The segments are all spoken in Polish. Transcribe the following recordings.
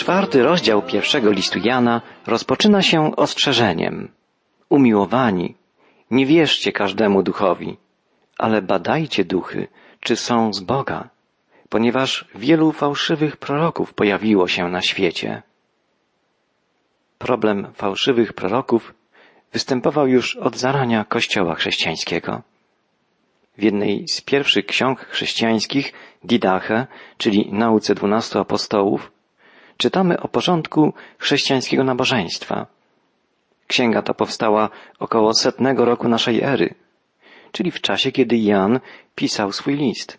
Czwarty rozdział pierwszego listu Jana rozpoczyna się ostrzeżeniem. Umiłowani, nie wierzcie każdemu duchowi, ale badajcie duchy, czy są z Boga, ponieważ wielu fałszywych proroków pojawiło się na świecie. Problem fałszywych proroków występował już od zarania Kościoła chrześcijańskiego. W jednej z pierwszych ksiąg chrześcijańskich, Didache, czyli nauce dwunastu apostołów, czytamy o porządku chrześcijańskiego nabożeństwa. Księga ta powstała około setnego roku naszej ery, czyli w czasie, kiedy Jan pisał swój list.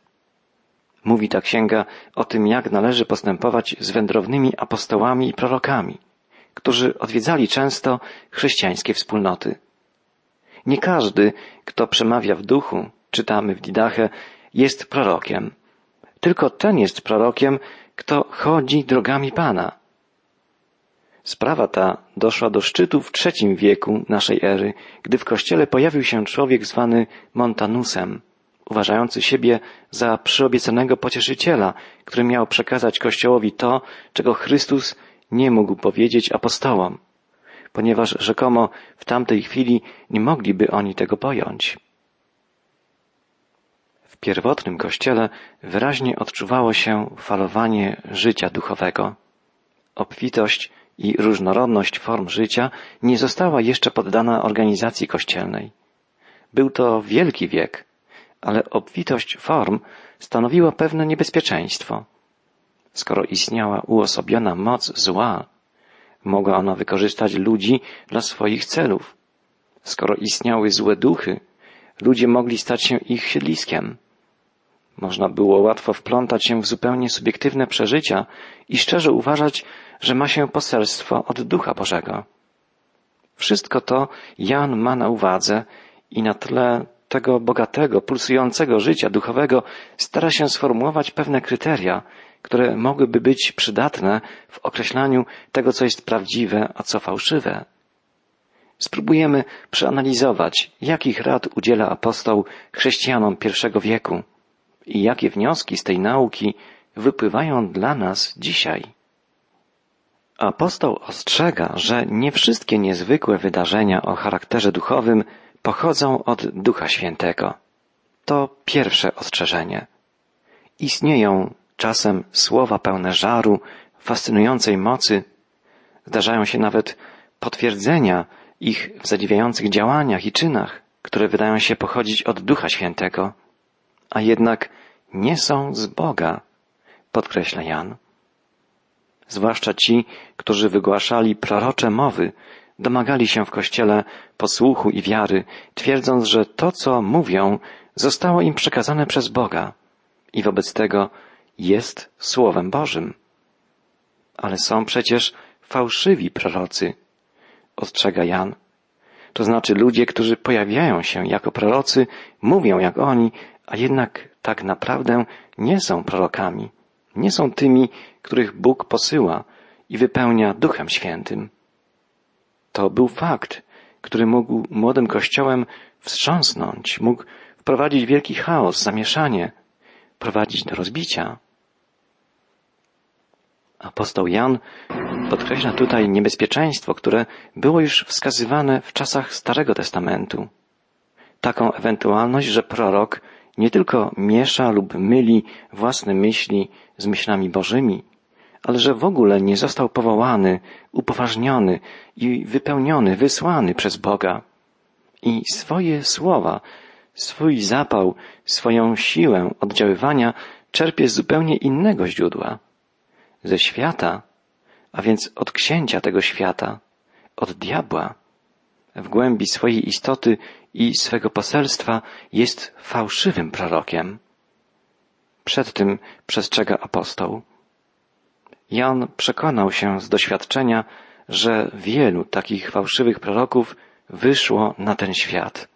Mówi ta księga o tym, jak należy postępować z wędrownymi apostołami i prorokami, którzy odwiedzali często chrześcijańskie wspólnoty. Nie każdy, kto przemawia w duchu, czytamy w Didache, jest prorokiem. Tylko ten jest prorokiem, kto chodzi drogami Pana. Sprawa ta doszła do szczytu w trzecim wieku naszej ery, gdy w kościele pojawił się człowiek zwany Montanusem, uważający siebie za przyobiecanego pocieszyciela, który miał przekazać Kościołowi to, czego Chrystus nie mógł powiedzieć apostołom, ponieważ rzekomo w tamtej chwili nie mogliby oni tego pojąć pierwotnym kościele wyraźnie odczuwało się falowanie życia duchowego. Obfitość i różnorodność form życia nie została jeszcze poddana organizacji kościelnej. Był to wielki wiek, ale obfitość form stanowiła pewne niebezpieczeństwo. Skoro istniała uosobiona moc zła, mogła ona wykorzystać ludzi dla swoich celów. Skoro istniały złe duchy, ludzie mogli stać się ich siedliskiem. Można było łatwo wplątać się w zupełnie subiektywne przeżycia i szczerze uważać, że ma się poselstwo od Ducha Bożego. Wszystko to Jan ma na uwadze i na tle tego bogatego, pulsującego życia duchowego stara się sformułować pewne kryteria, które mogłyby być przydatne w określaniu tego, co jest prawdziwe, a co fałszywe. Spróbujemy przeanalizować, jakich rad udziela apostoł chrześcijanom pierwszego wieku i jakie wnioski z tej nauki wypływają dla nas dzisiaj. Apostoł ostrzega, że nie wszystkie niezwykłe wydarzenia o charakterze duchowym pochodzą od Ducha Świętego. To pierwsze ostrzeżenie. Istnieją czasem słowa pełne żaru, fascynującej mocy, zdarzają się nawet potwierdzenia ich w zadziwiających działaniach i czynach, które wydają się pochodzić od Ducha Świętego a jednak nie są z Boga, podkreśla Jan. Zwłaszcza ci, którzy wygłaszali prorocze mowy, domagali się w Kościele posłuchu i wiary, twierdząc, że to, co mówią, zostało im przekazane przez Boga i wobec tego jest Słowem Bożym. Ale są przecież fałszywi prorocy, ostrzega Jan. To znaczy ludzie, którzy pojawiają się jako prorocy, mówią jak oni, a jednak tak naprawdę nie są prorokami, nie są tymi, których Bóg posyła i wypełnia Duchem Świętym. To był fakt, który mógł młodym kościołem wstrząsnąć, mógł wprowadzić wielki chaos, zamieszanie, prowadzić do rozbicia. Apostoł Jan podkreśla tutaj niebezpieczeństwo, które było już wskazywane w czasach Starego Testamentu. Taką ewentualność, że prorok nie tylko miesza lub myli własne myśli z myślami Bożymi, ale że w ogóle nie został powołany, upoważniony i wypełniony, wysłany przez Boga. I swoje słowa, swój zapał, swoją siłę oddziaływania czerpie z zupełnie innego źródła. Ze świata, a więc od księcia tego świata, od diabła. W głębi swojej istoty i swego poselstwa jest fałszywym prorokiem. Przed tym przestrzega apostoł. Jan przekonał się z doświadczenia, że wielu takich fałszywych proroków wyszło na ten świat.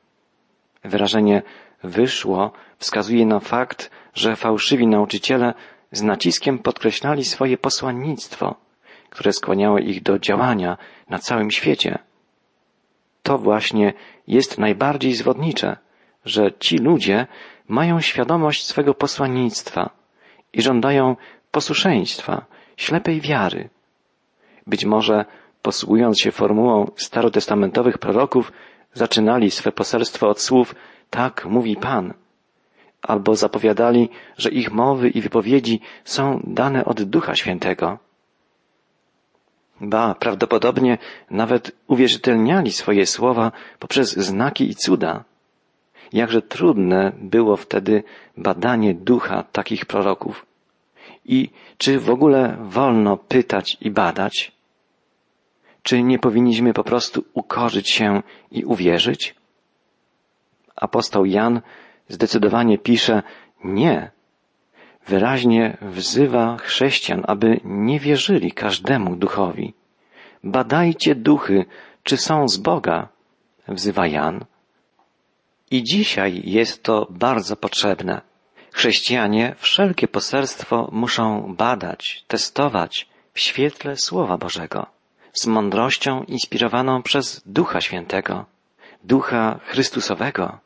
Wyrażenie wyszło wskazuje na fakt, że fałszywi nauczyciele z naciskiem podkreślali swoje posłannictwo, które skłaniało ich do działania na całym świecie to właśnie jest najbardziej zwodnicze, że ci ludzie mają świadomość swego posłannictwa i żądają posłuszeństwa, ślepej wiary, być może posługując się formułą starotestamentowych proroków, zaczynali swe poselstwo od słów tak mówi Pan, albo zapowiadali, że ich mowy i wypowiedzi są dane od Ducha Świętego. Ba, prawdopodobnie nawet uwierzytelniali swoje słowa poprzez znaki i cuda. Jakże trudne było wtedy badanie ducha takich proroków. I czy w ogóle wolno pytać i badać? Czy nie powinniśmy po prostu ukorzyć się i uwierzyć? Apostoł Jan zdecydowanie pisze nie. Wyraźnie wzywa chrześcijan, aby nie wierzyli każdemu duchowi. Badajcie duchy, czy są z Boga, wzywa Jan. I dzisiaj jest to bardzo potrzebne. Chrześcijanie wszelkie poselstwo muszą badać, testować w świetle Słowa Bożego, z mądrością inspirowaną przez Ducha Świętego, Ducha Chrystusowego.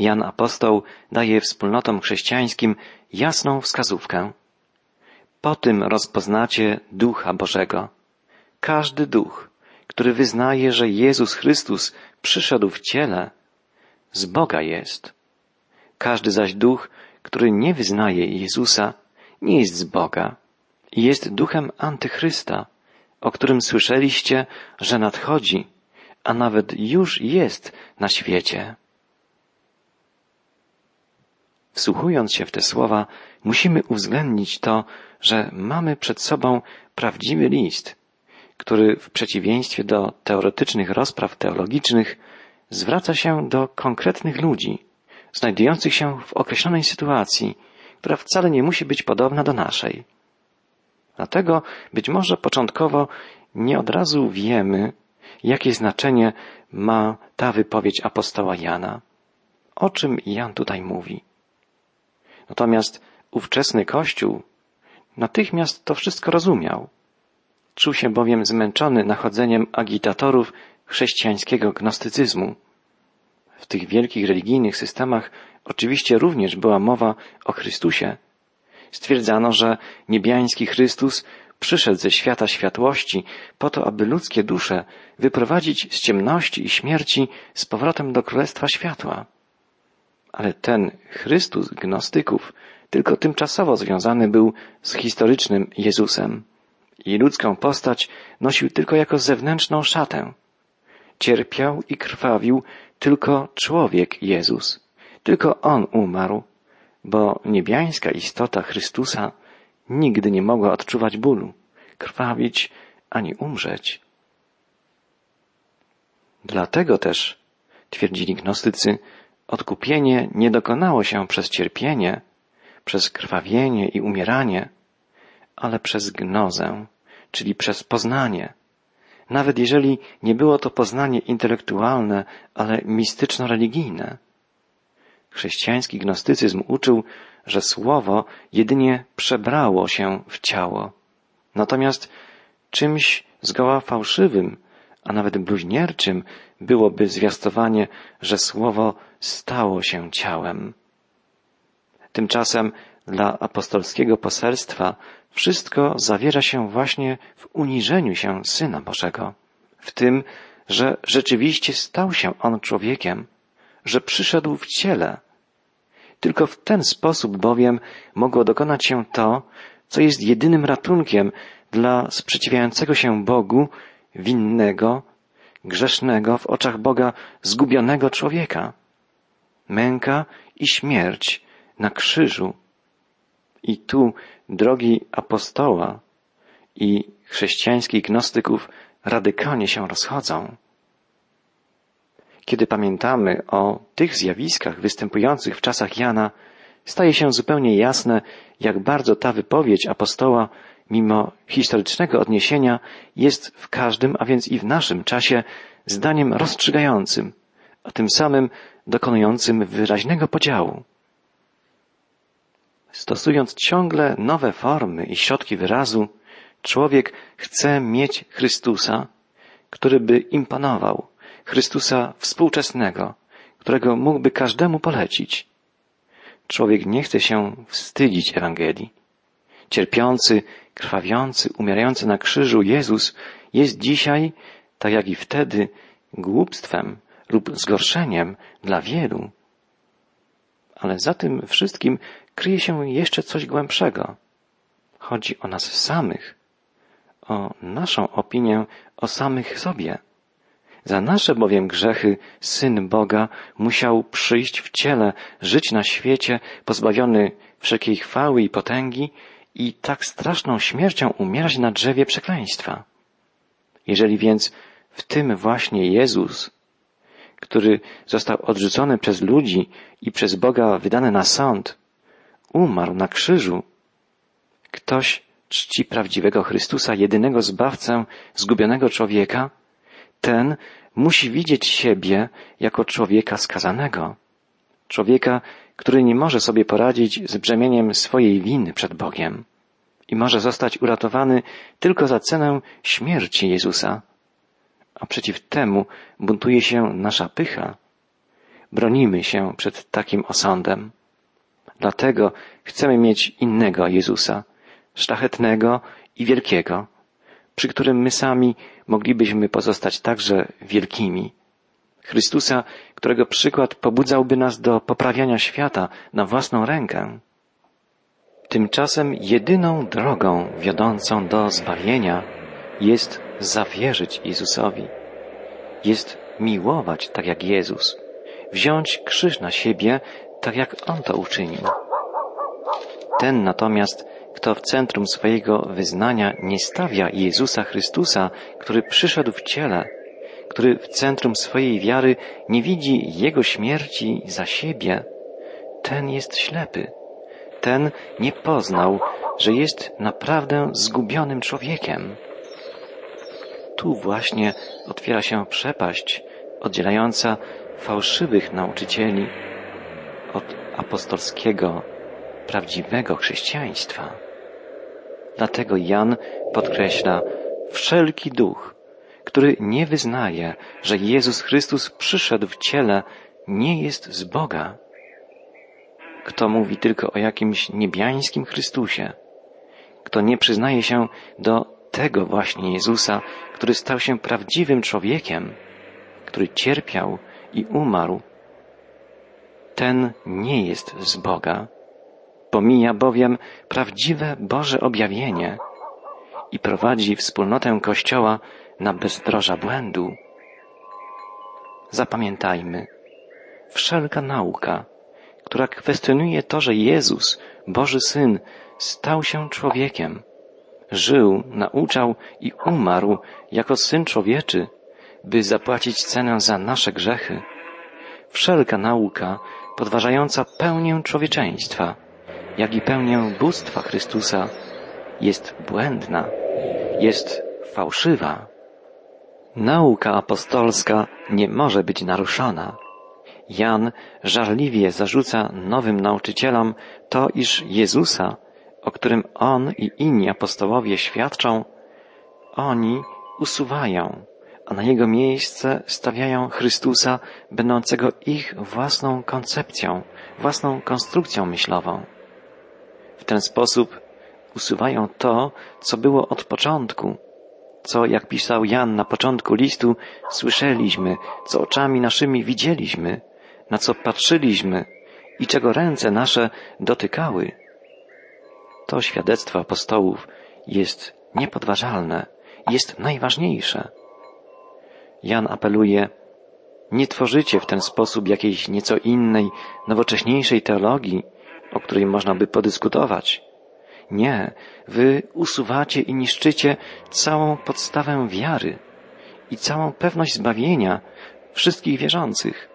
Jan Apostoł daje wspólnotom chrześcijańskim jasną wskazówkę. Po tym rozpoznacie Ducha Bożego. Każdy duch, który wyznaje, że Jezus Chrystus przyszedł w ciele, z Boga jest. Każdy zaś duch, który nie wyznaje Jezusa, nie jest z Boga i jest duchem antychrysta, o którym słyszeliście, że nadchodzi, a nawet już jest na świecie. Wsłuchując się w te słowa, musimy uwzględnić to, że mamy przed sobą prawdziwy list, który w przeciwieństwie do teoretycznych rozpraw teologicznych zwraca się do konkretnych ludzi, znajdujących się w określonej sytuacji, która wcale nie musi być podobna do naszej. Dlatego być może początkowo nie od razu wiemy, jakie znaczenie ma ta wypowiedź apostoła Jana. O czym Jan tutaj mówi? Natomiast ówczesny Kościół natychmiast to wszystko rozumiał. Czuł się bowiem zmęczony nachodzeniem agitatorów chrześcijańskiego gnostycyzmu. W tych wielkich religijnych systemach oczywiście również była mowa o Chrystusie. Stwierdzano, że niebiański Chrystus przyszedł ze świata światłości po to, aby ludzkie dusze wyprowadzić z ciemności i śmierci z powrotem do Królestwa Światła. Ale ten Chrystus gnostyków tylko tymczasowo związany był z historycznym Jezusem i ludzką postać nosił tylko jako zewnętrzną szatę. Cierpiał i krwawił tylko człowiek Jezus. Tylko On umarł, bo niebiańska istota Chrystusa nigdy nie mogła odczuwać bólu, krwawić ani umrzeć. Dlatego też, twierdzili gnostycy, Odkupienie nie dokonało się przez cierpienie, przez krwawienie i umieranie, ale przez gnozę, czyli przez poznanie. Nawet jeżeli nie było to poznanie intelektualne, ale mistyczno-religijne. Chrześcijański gnostycyzm uczył, że słowo jedynie przebrało się w ciało. Natomiast czymś zgoła fałszywym a nawet bluźnierczym byłoby zwiastowanie, że słowo stało się ciałem. Tymczasem dla apostolskiego poselstwa wszystko zawiera się właśnie w uniżeniu się Syna Bożego, w tym, że rzeczywiście stał się On człowiekiem, że przyszedł w ciele. Tylko w ten sposób bowiem mogło dokonać się to, co jest jedynym ratunkiem dla sprzeciwiającego się Bogu winnego, grzesznego w oczach Boga zgubionego człowieka. Męka i śmierć na krzyżu. I tu drogi apostoła i chrześcijańskich gnostyków radykalnie się rozchodzą. Kiedy pamiętamy o tych zjawiskach występujących w czasach Jana, staje się zupełnie jasne, jak bardzo ta wypowiedź apostoła mimo historycznego odniesienia, jest w każdym, a więc i w naszym czasie, zdaniem rozstrzygającym, a tym samym dokonującym wyraźnego podziału. Stosując ciągle nowe formy i środki wyrazu, człowiek chce mieć Chrystusa, który by imponował, Chrystusa współczesnego, którego mógłby każdemu polecić. Człowiek nie chce się wstydzić Ewangelii. cierpiący, krwawiący, umierający na krzyżu Jezus jest dzisiaj, tak jak i wtedy, głupstwem lub zgorszeniem dla wielu. Ale za tym wszystkim kryje się jeszcze coś głębszego. Chodzi o nas samych, o naszą opinię o samych sobie. Za nasze bowiem grzechy Syn Boga musiał przyjść w ciele, żyć na świecie, pozbawiony wszelkiej chwały i potęgi i tak straszną śmiercią umierać na drzewie przekleństwa. Jeżeli więc w tym właśnie Jezus, który został odrzucony przez ludzi i przez Boga wydany na sąd, umarł na krzyżu, ktoś czci prawdziwego Chrystusa, jedynego zbawcę zgubionego człowieka, ten musi widzieć siebie jako człowieka skazanego. Człowieka, który nie może sobie poradzić z brzemieniem swojej winy przed Bogiem i może zostać uratowany tylko za cenę śmierci Jezusa. A przeciw temu buntuje się nasza pycha. Bronimy się przed takim osądem. Dlatego chcemy mieć innego Jezusa, szlachetnego i wielkiego, przy którym my sami moglibyśmy pozostać także wielkimi. Chrystusa, którego przykład pobudzałby nas do poprawiania świata na własną rękę. Tymczasem jedyną drogą wiodącą do zbawienia jest zawierzyć Jezusowi. Jest miłować tak jak Jezus, wziąć krzyż na siebie tak jak On to uczynił. Ten natomiast, kto w centrum swojego wyznania nie stawia Jezusa Chrystusa, który przyszedł w ciele, który w centrum swojej wiary nie widzi Jego śmierci za siebie, ten jest ślepy. Ten nie poznał, że jest naprawdę zgubionym człowiekiem. Tu właśnie otwiera się przepaść oddzielająca fałszywych nauczycieli od apostolskiego prawdziwego chrześcijaństwa. Dlatego Jan podkreśla wszelki duch, który nie wyznaje, że Jezus Chrystus przyszedł w ciele, nie jest z Boga. Kto mówi tylko o jakimś niebiańskim Chrystusie, kto nie przyznaje się do tego właśnie Jezusa, który stał się prawdziwym człowiekiem, który cierpiał i umarł, ten nie jest z Boga, Pomija bowiem prawdziwe Boże objawienie i prowadzi wspólnotę Kościoła na bezdroża błędu. Zapamiętajmy, wszelka nauka, która kwestionuje to, że Jezus, Boży Syn, stał się człowiekiem, żył, nauczał i umarł jako Syn Człowieczy, by zapłacić cenę za nasze grzechy. Wszelka nauka podważająca pełnię człowieczeństwa, jak i pełnię bóstwa Chrystusa jest błędna, jest fałszywa. Nauka apostolska nie może być naruszona. Jan żarliwie zarzuca nowym nauczycielom to, iż Jezusa, o którym on i inni apostołowie świadczą, oni usuwają, a na jego miejsce stawiają Chrystusa, będącego ich własną koncepcją, własną konstrukcją myślową. W ten sposób usuwają to, co było od początku, co, jak pisał Jan na początku listu, słyszeliśmy, co oczami naszymi widzieliśmy, na co patrzyliśmy i czego ręce nasze dotykały. To świadectwo apostołów jest niepodważalne, jest najważniejsze. Jan apeluje, nie tworzycie w ten sposób jakiejś nieco innej, nowocześniejszej teologii, o której można by podyskutować. Nie, wy usuwacie i niszczycie całą podstawę wiary i całą pewność zbawienia wszystkich wierzących.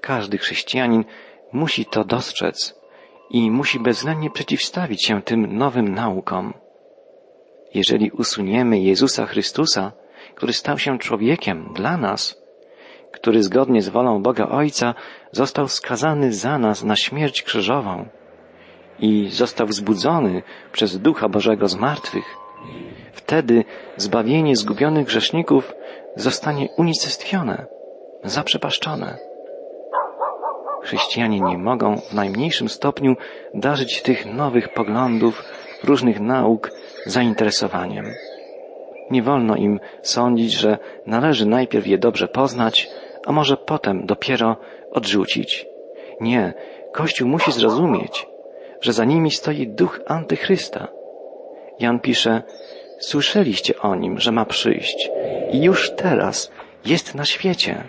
Każdy chrześcijanin musi to dostrzec i musi bezwzględnie przeciwstawić się tym nowym naukom. Jeżeli usuniemy Jezusa Chrystusa, który stał się człowiekiem dla nas, który zgodnie z wolą Boga Ojca został skazany za nas na śmierć krzyżową i został wzbudzony przez Ducha Bożego z martwych, wtedy zbawienie zgubionych grzeszników zostanie unicestwione, zaprzepaszczone. Chrześcijanie nie mogą w najmniejszym stopniu darzyć tych nowych poglądów, różnych nauk zainteresowaniem. Nie wolno im sądzić, że należy najpierw je dobrze poznać, a może potem dopiero odrzucić. Nie, Kościół musi zrozumieć, że za nimi stoi duch antychrysta. Jan pisze, słyszeliście o nim, że ma przyjść i już teraz jest na świecie.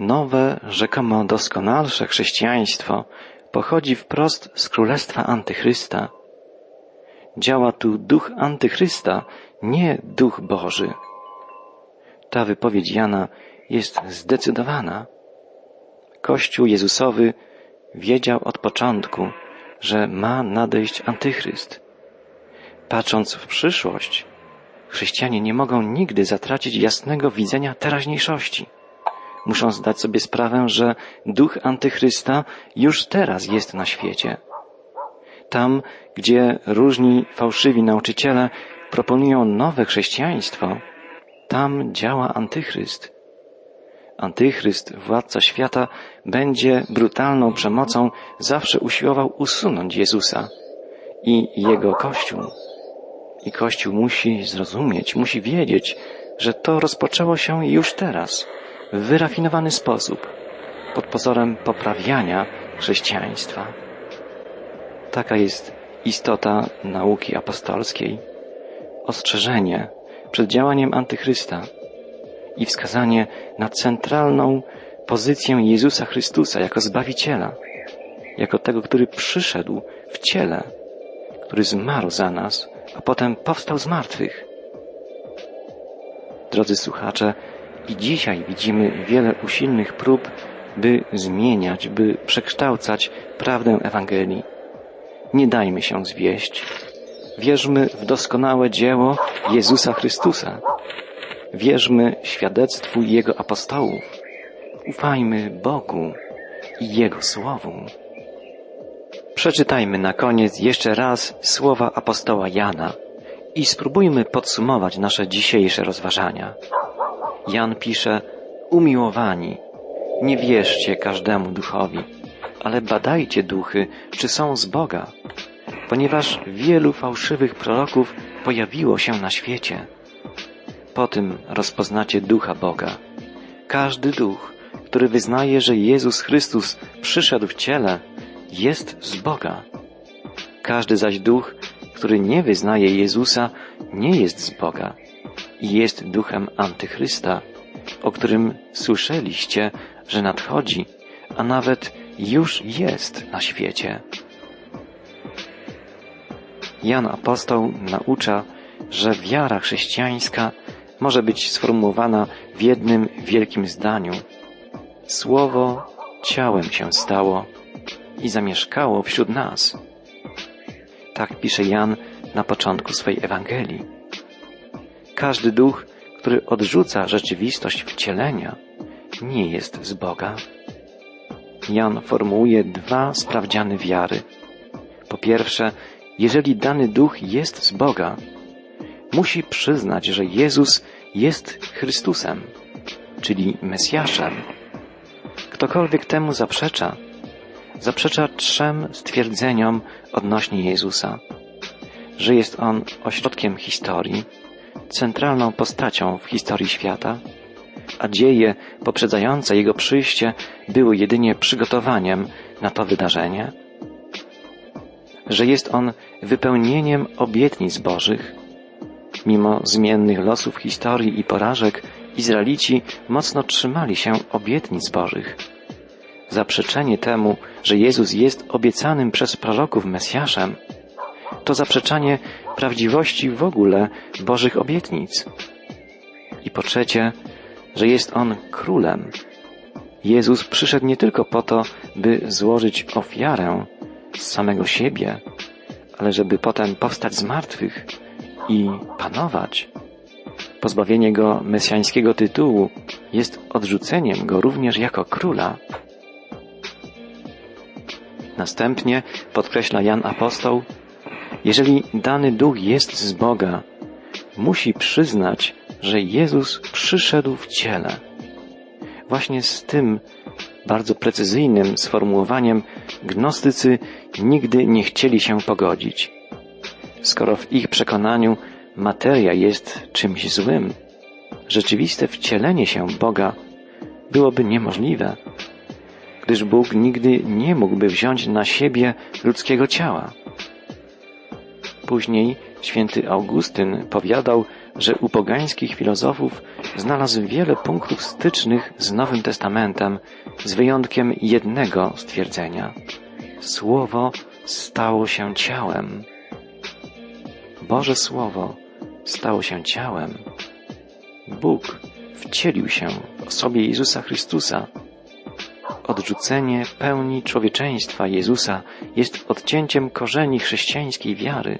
Nowe, rzekomo doskonalsze chrześcijaństwo pochodzi wprost z królestwa antychrysta. Działa tu duch antychrysta, nie duch Boży. Ta wypowiedź Jana jest zdecydowana. Kościół Jezusowy wiedział od początku, że ma nadejść antychryst. Patrząc w przyszłość, chrześcijanie nie mogą nigdy zatracić jasnego widzenia teraźniejszości. Muszą zdać sobie sprawę, że duch antychrysta już teraz jest na świecie. Tam, gdzie różni fałszywi nauczyciele proponują nowe chrześcijaństwo, tam działa antychryst. Antychryst, władca świata, będzie brutalną przemocą zawsze usiłował usunąć Jezusa i Jego Kościół. I Kościół musi zrozumieć, musi wiedzieć, że to rozpoczęło się już teraz, w wyrafinowany sposób, pod pozorem poprawiania chrześcijaństwa. Taka jest istota nauki apostolskiej. Ostrzeżenie przed działaniem antychrysta i wskazanie na centralną pozycję Jezusa Chrystusa jako Zbawiciela, jako tego, który przyszedł w ciele, który zmarł za nas, a potem powstał z martwych. Drodzy słuchacze, i dzisiaj widzimy wiele usilnych prób, by zmieniać, by przekształcać prawdę Ewangelii. Nie dajmy się zwieść. Wierzmy w doskonałe dzieło Jezusa Chrystusa. Wierzmy świadectwu Jego apostołów. Ufajmy Bogu i Jego Słowu. Przeczytajmy na koniec jeszcze raz słowa apostoła Jana i spróbujmy podsumować nasze dzisiejsze rozważania. Jan pisze, umiłowani, nie wierzcie każdemu duchowi, ale badajcie duchy, czy są z Boga, ponieważ wielu fałszywych proroków pojawiło się na świecie. Po tym rozpoznacie ducha Boga. Każdy duch, który wyznaje, że Jezus Chrystus przyszedł w ciele, jest z Boga. Każdy zaś duch, który nie wyznaje Jezusa, nie jest z Boga jest duchem antychrysta, o którym słyszeliście, że nadchodzi, a nawet już jest na świecie. Jan Apostoł naucza, że wiara chrześcijańska może być sformułowana w jednym wielkim zdaniu. Słowo ciałem się stało i zamieszkało wśród nas. Tak pisze Jan na początku swej Ewangelii. Każdy duch, który odrzuca rzeczywistość wcielenia, nie jest z Boga. Jan formułuje dwa sprawdziany wiary. Po pierwsze, jeżeli dany duch jest z Boga, musi przyznać, że Jezus jest Chrystusem, czyli Mesjaszem. Ktokolwiek temu zaprzecza, zaprzecza trzem stwierdzeniom odnośnie Jezusa, że jest On ośrodkiem historii, centralną postacią w historii świata, a dzieje poprzedzające Jego przyjście były jedynie przygotowaniem na to wydarzenie, że jest On wypełnieniem obietnic Bożych. Mimo zmiennych losów historii i porażek, Izraelici mocno trzymali się obietnic Bożych. Zaprzeczenie temu, że Jezus jest obiecanym przez proroków Mesjaszem, to zaprzeczanie prawdziwości w ogóle Bożych obietnic. I po trzecie, że jest On królem. Jezus przyszedł nie tylko po to, by złożyć ofiarę z samego siebie, ale żeby potem powstać z martwych i panować. Pozbawienie go mesjańskiego tytułu jest odrzuceniem go również jako króla. Następnie podkreśla Jan Apostoł, jeżeli dany duch jest z Boga, musi przyznać, że Jezus przyszedł w ciele. właśnie z tym bardzo precyzyjnym sformułowaniem gnostycy nigdy nie chcieli się pogodzić. Skoro w ich przekonaniu materia jest czymś złym, rzeczywiste wcielenie się Boga byłoby niemożliwe, gdyż Bóg nigdy nie mógłby wziąć na siebie ludzkiego ciała. Później święty Augustyn powiadał, że u pogańskich filozofów znalazł wiele punktów stycznych z Nowym Testamentem, z wyjątkiem jednego stwierdzenia. Słowo stało się ciałem. Boże Słowo stało się ciałem. Bóg wcielił się w osobie Jezusa Chrystusa. Odrzucenie pełni człowieczeństwa Jezusa jest odcięciem korzeni chrześcijańskiej wiary.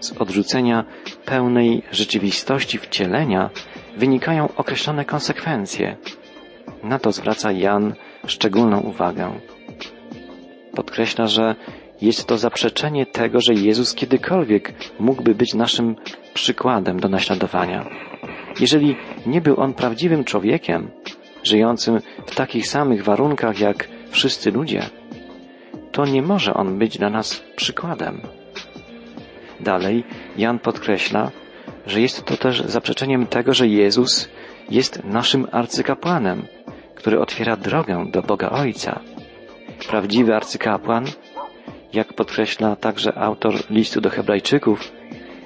Z odrzucenia pełnej rzeczywistości wcielenia wynikają określone konsekwencje. Na to zwraca Jan szczególną uwagę. Podkreśla, że jest to zaprzeczenie tego, że Jezus kiedykolwiek mógłby być naszym przykładem do naśladowania. Jeżeli nie był On prawdziwym człowiekiem, żyjącym w takich samych warunkach jak wszyscy ludzie, to nie może On być dla nas przykładem. Dalej Jan podkreśla, że jest to też zaprzeczeniem tego, że Jezus jest naszym arcykapłanem, który otwiera drogę do Boga Ojca. Prawdziwy arcykapłan, jak podkreśla także autor listu do Hebrajczyków,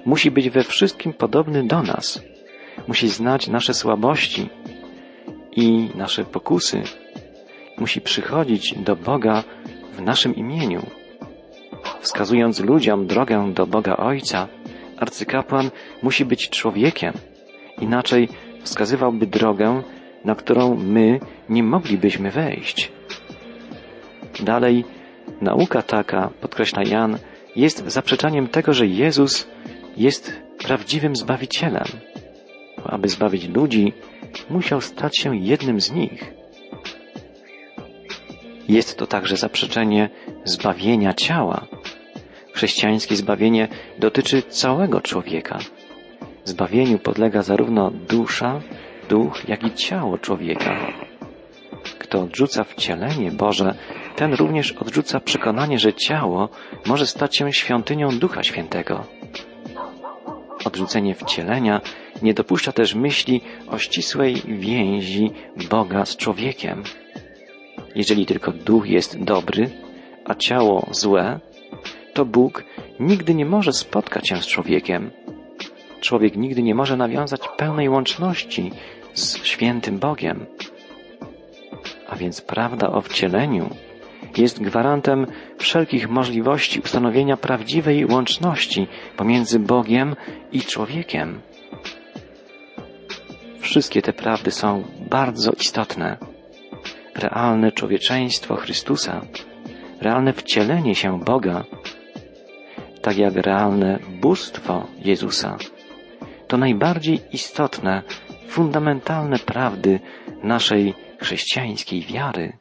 musi być we wszystkim podobny do nas. Musi znać nasze słabości i nasze pokusy. Musi przychodzić do Boga w naszym imieniu. Wskazując ludziom drogę do Boga Ojca, arcykapłan musi być człowiekiem, inaczej wskazywałby drogę, na którą my nie moglibyśmy wejść. Dalej, nauka taka, podkreśla Jan, jest zaprzeczaniem tego, że Jezus jest prawdziwym Zbawicielem. Aby zbawić ludzi, musiał stać się jednym z nich. Jest to także zaprzeczenie zbawienia ciała. Chrześcijańskie zbawienie dotyczy całego człowieka. Zbawieniu podlega zarówno dusza, duch, jak i ciało człowieka. Kto odrzuca wcielenie Boże, ten również odrzuca przekonanie, że ciało może stać się świątynią Ducha Świętego. Odrzucenie wcielenia nie dopuszcza też myśli o ścisłej więzi Boga z człowiekiem. Jeżeli tylko duch jest dobry, a ciało złe, to Bóg nigdy nie może spotkać się z człowiekiem. Człowiek nigdy nie może nawiązać pełnej łączności z świętym Bogiem. A więc prawda o wcieleniu jest gwarantem wszelkich możliwości ustanowienia prawdziwej łączności pomiędzy Bogiem i człowiekiem. Wszystkie te prawdy są bardzo istotne. Realne człowieczeństwo Chrystusa, realne wcielenie się Boga, tak jak realne bóstwo Jezusa, to najbardziej istotne, fundamentalne prawdy naszej chrześcijańskiej wiary.